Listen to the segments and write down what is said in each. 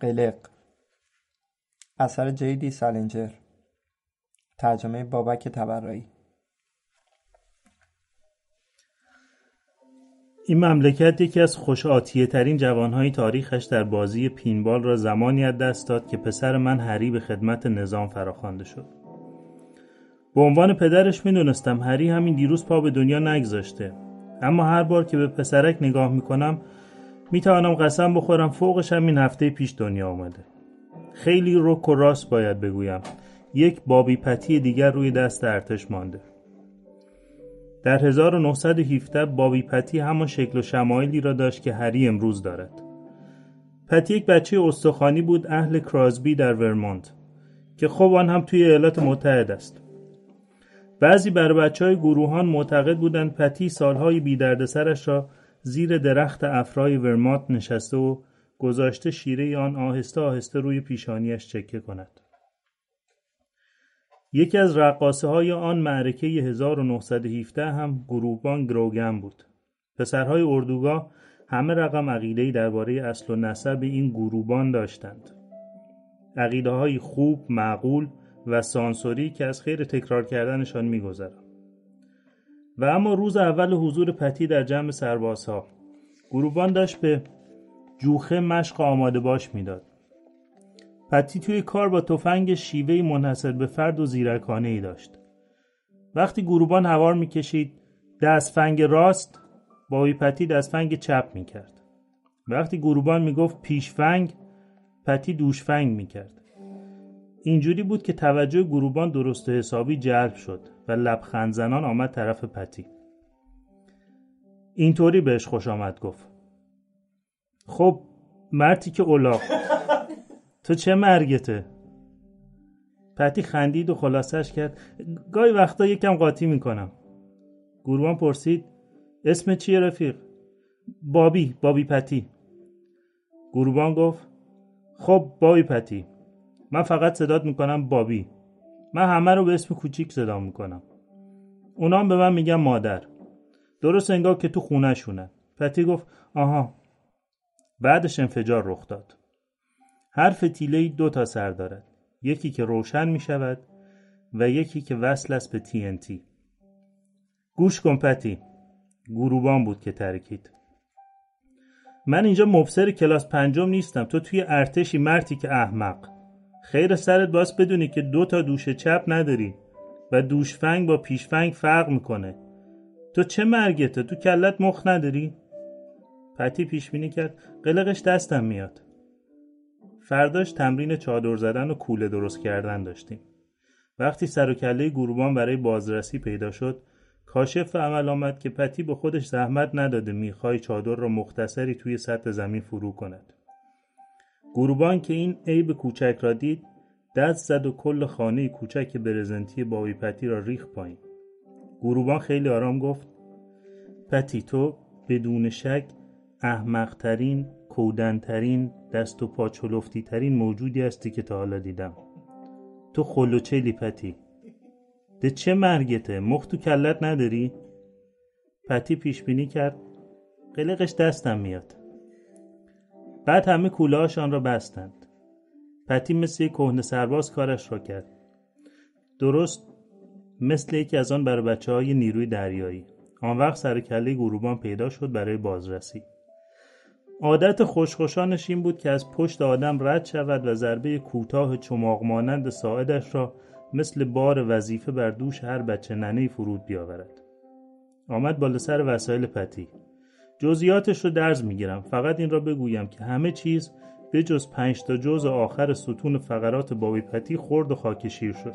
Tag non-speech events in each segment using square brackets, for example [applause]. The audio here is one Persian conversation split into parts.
قلق اثر جیدی سالنجر. ترجمه بابک تبرایی. این مملکت یکی از خوش آتیه ترین جوانهای تاریخش در بازی پینبال را زمانی از دست داد که پسر من هری به خدمت نظام فراخوانده شد. به عنوان پدرش می‌دونستم هری همین دیروز پا به دنیا نگذاشته. اما هر بار که به پسرک نگاه می‌کنم می‌توانم قسم بخورم فوقش همین هفته پیش دنیا آمده خیلی رک و راست باید بگویم. یک بابی پتی دیگر روی دست ارتش مانده. در 1917 بابی پتی همان شکل و شمایلی را داشت که هری امروز دارد. پتی یک بچه استخوانی بود اهل کرازبی در ورمونت که خب آن هم توی ایالات متحد است. بعضی بر بچه های گروهان معتقد بودند پتی سالهای بیدردسرش را زیر درخت افرای ورمات نشسته و گذاشته شیره آن آهسته آهسته روی پیشانیش چکه کند. یکی از رقاصه های آن معرکه 1917 هم گروهبان گروگن بود. پسرهای اردوگاه همه رقم عقیده‌ای درباره اصل و نسب این گروبان داشتند. عقیده های خوب، معقول و سانسوری که از خیر تکرار کردنشان میگذرم. و اما روز اول حضور پتی در جمع سربازها گروبان داشت به جوخه مشق آماده باش می‌داد. پتی توی کار با تفنگ شیوهی منحصر به فرد و زیرکانه ای داشت. وقتی گروبان هوار می‌کشید دستفنگ راست با پتی دستفنگ چپ می‌کرد. وقتی گروبان می‌گفت پیشفنگ پتی دوشفنگ می‌کرد. اینجوری بود که توجه گروبان درست و حسابی جلب شد و لبخند زنان آمد طرف پتی. اینطوری بهش خوش آمد گفت. خب مرتی که اولاق تو چه مرگته؟ پتی خندید و خلاصش کرد گاهی وقتا یکم قاطی می‌کنم گروان پرسید اسم چیه رفیق؟ بابی بابی پتی گروبان گفت خب بابی پتی من فقط صدات می‌کنم بابی من همه رو به اسم کوچیک صدا می‌کنم. اونا به من میگن مادر. درست انگار که تو خونه شونه پتی گفت آها. بعدش انفجار رخ داد. هر فتیله دو تا سر دارد. یکی که روشن می شود و یکی که وصل است به TNT گوش کن پتی گروبان بود که ترکید. من اینجا مبصر کلاس پنجم نیستم. تو توی ارتشی مرتی که احمق. خیر سرت باز بدونی که دو تا دوش چپ نداری و دوشفنگ با پیشفنگ فرق می‌کنه. تو چه مرگته تو کلت مخ نداری؟ پتی پیش بینی کرد. قلقش دستم میاد. فرداش تمرین چادر زدن و کوله درست کردن داشتیم. وقتی سر و کله گروبان برای بازرسی پیدا شد کاشف عمل آمد که پتی به خودش زحمت نداده می‌خوای چادر را مختصری توی سطح زمین فرو کند. گروبان که این عیب کوچک را دید دست زد و کل خانه کوچک برزنتی بابی پتی را ریخ پایین. گروبان خیلی آرام گفت پتی تو بدون شک احمقترین کودنترین دست و پا ترین موجودی هستی که تا حالا دیدم. تو خلوچلی پتی. ده چه مرگته؟ مخ تو کلت نداری؟ پتی پیش بینی کرد قلقش دستم میاد. بعد همه کوله آن را بستند. پتی مثل یک کهنه سرباز کارش را کرد. درست مثل یکی از آن برای بچه های نیروی دریایی. آن وقت سر کله گروبان پیدا شد برای بازرسی. عادت خوشخوشانش این بود که از پشت آدم رد شود و ضربه کوتاه چماق مانند ساعدش را مثل بار وظیفه بر دوش هر بچه ننه فرود بیاورد. آمد بالا سر وسایل پتی. جزئیاتش رو درز می‌گیرم. فقط این را بگویم که همه چیز به جز پنج تا جز آخر ستون فقرات بابی پتی خورد و خاکشیر شد.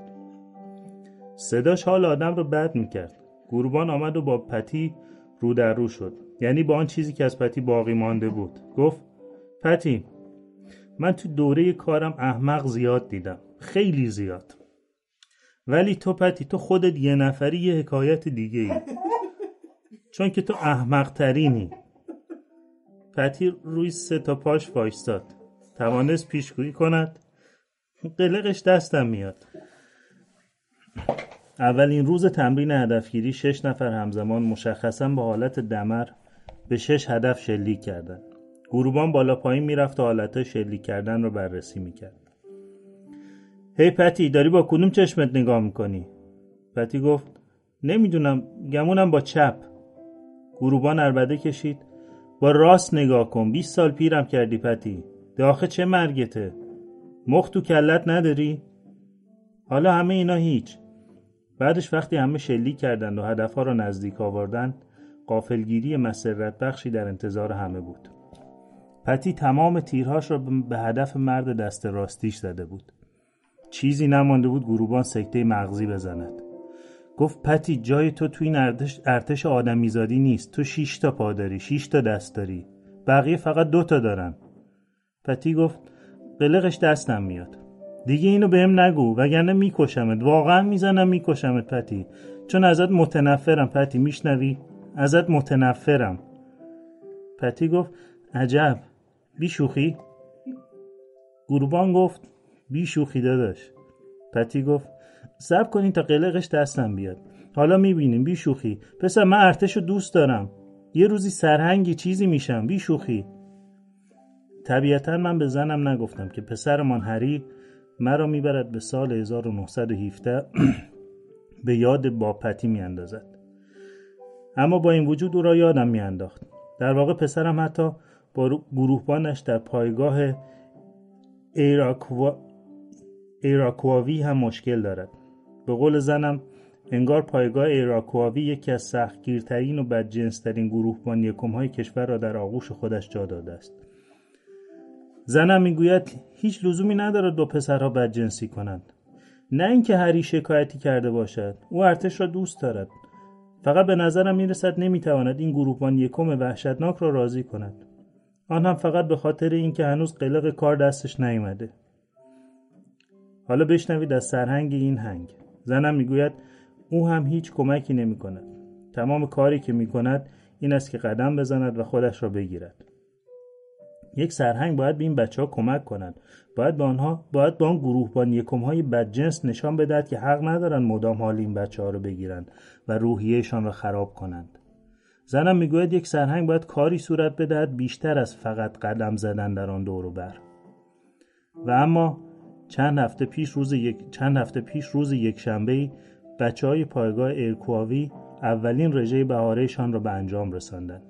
صداش حال آدم رو بد می‌کرد. گروبان آمد و با پتی رو در رو شد. یعنی با آن چیزی که از پتی باقی مانده بود. گفت پتی من تو دوره کارم احمق زیاد دیدم. خیلی زیاد. ولی تو پتی تو خودت یه نفری یه حکایت دیگه ای چون که تو احمق ترینی پتی روی سه تا پاش وایستاد. توانست پیشگویی کند. قلقش دستم میاد. اولین روز تمرین هدفگیری شش نفر همزمان مشخصا با حالت دمر به شش هدف شلیک کردند. گروبان بالا پایین می‌رفت و حالت شلیک کردن رو بررسی می‌کرد. هی پتی داری با کدوم چشمت نگاه می‌کنی؟ پتی گفت نمی‌دونم گمونم با چپ. گروبان اربده کشید. با راست نگاه کن 20 سال پیرم کردی پتی. داخه چه مرگته؟ مخ تو کلت نداری؟ حالا همه اینا هیچ. بعدش وقتی همه شلیک کردند و هدفها را نزدیک آوردن قافلگیری مسرت بخشی در انتظار همه بود. پتی تمام تیرهاش را به هدف مرد دست راستیش زده بود. چیزی نمانده بود گروبان سکته مغزی بزند. گفت پتی جای تو توی این ارتش, آدمیزادی نیست. تو شیش تا پا داری شیش تا دست داری. بقیه فقط دو تا دارن. پتی گفت قلقش دستم میاد. دیگه اینو بهم نگو وگرنه میکشمت. واقعا می‌زنم میکشمت پتی. چون ازت متنفرم پتی. میشنوی؟ ازت متنفرم. پتی گفت عجب. بی شوخی گروبان گفت بی شوخی داداش. پتی گفت سب کنین تا قلقش دستم بیاد. حالا می‌بینیم بی شوخی پسر من ارتش رو دوست دارم. یه روزی سرهنگی چیزی میشم. بی شوخی طبیعتا من به زنم نگفتم که پسرمان هری مرا می‌برد به سال 1917 [clears throat] به یاد با پتی میاندازد. اما با این وجود او را یادم میانداخت. در واقع پسرم حتی با گروهبانش در پایگاه ایراکوا... ایراکواوی هم مشکل دارد. به قول زنم انگار پایگاه ایراکواوی یکی از سختگیرترین و بدجنسترین گروهبان یکم های کشور را در آغوش خودش جا داده است. زنم می‌گوید هیچ لزومی ندارد دو پسرها بدجنسی کنند. نه اینکه هری شکایتی کرده باشد او ارتش را دوست دارد. فقط به نظرم می‌رسد نمی‌تواند این گروهبان یکم وحشتناک را راضی کند. آن هم فقط به خاطر اینکه هنوز قلق کار دستش نیامده. حالا بشنوید از سرهنگ این هنگ. زنم می‌گوید او هم هیچ کمکی نمی کند تمام کاری که می کند این است که قدم بزند و خودش را بگیرد. یک سرهنگ باید به این بچه ها کمک کند باید به آنها باید به آن گروهبان یکم های بدجنس نشان بدهد که حق ندارند مدام حال این بچه ها رو بگیرند و روحیهشان را خراب کنند. زنم می‌گوید یک سرهنگ باید کاری صورت بدهد بیشتر از فقط قدم زدن در آن دور و بر. و اما چند هفته پیش روز یک چند هفته پیش روز یک شنبه بچه های پایگاه ایرکواوی اولین رژه بهارهشان را به انجام رساندند.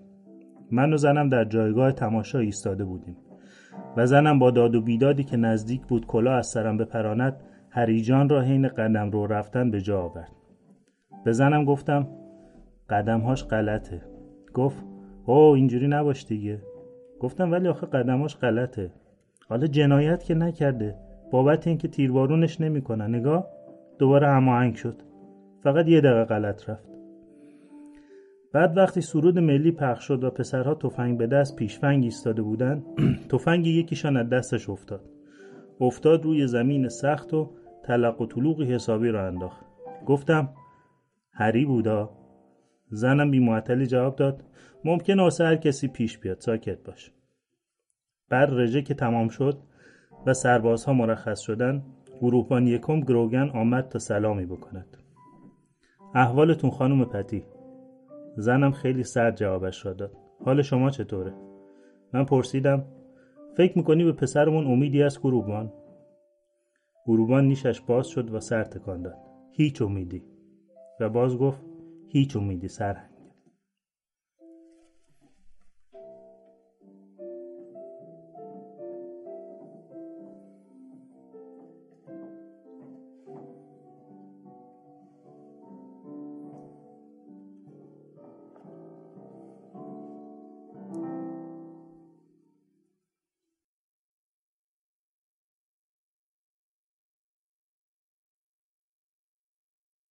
من و زنم در جایگاه تماشا ایستاده بودیم و زنم با داد و بیدادی که نزدیک بود کلا از سرم بپراند هریجان را حین قدم رو رفتن به جا آورد. به زنم گفتم قدمهاش غلطه. گفت او اینجوری نباش دیگه. گفتم ولی آخه قدمهاش غلطه. حالا جنایت که نکرده. بابت اینکه تیربارونش نمی‌کنن. نگاه دوباره هماهنگ شد. فقط یه دقیقه غلط رفت. بعد وقتی سرود ملی پخش شد و پسرها تفنگ به دست پیشفنگ ایستاده بودن [clears throat] تفنگ یکیشان از دستش افتاد. افتاد روی زمین سخت و تلق و طلوقی حسابی را انداخت. گفتم هری بودا؟ زنم بی جواب داد ممکن واسه هر کسی پیش بیاد ساکت باش. بعد رژه که تمام شد و سربازها مرخص شدن گروهبان یکم گروگن آمد تا سلامی بکند. احوالتون خانم پتی. زنم خیلی سرد جوابش را داد. حال شما چطوره؟ من پرسیدم. فکر می‌کنی به پسرمون امیدی از گروبان گروبان نیشش باز شد و سر تکان داد. هیچ امیدی. و باز گفت هیچ امیدی سر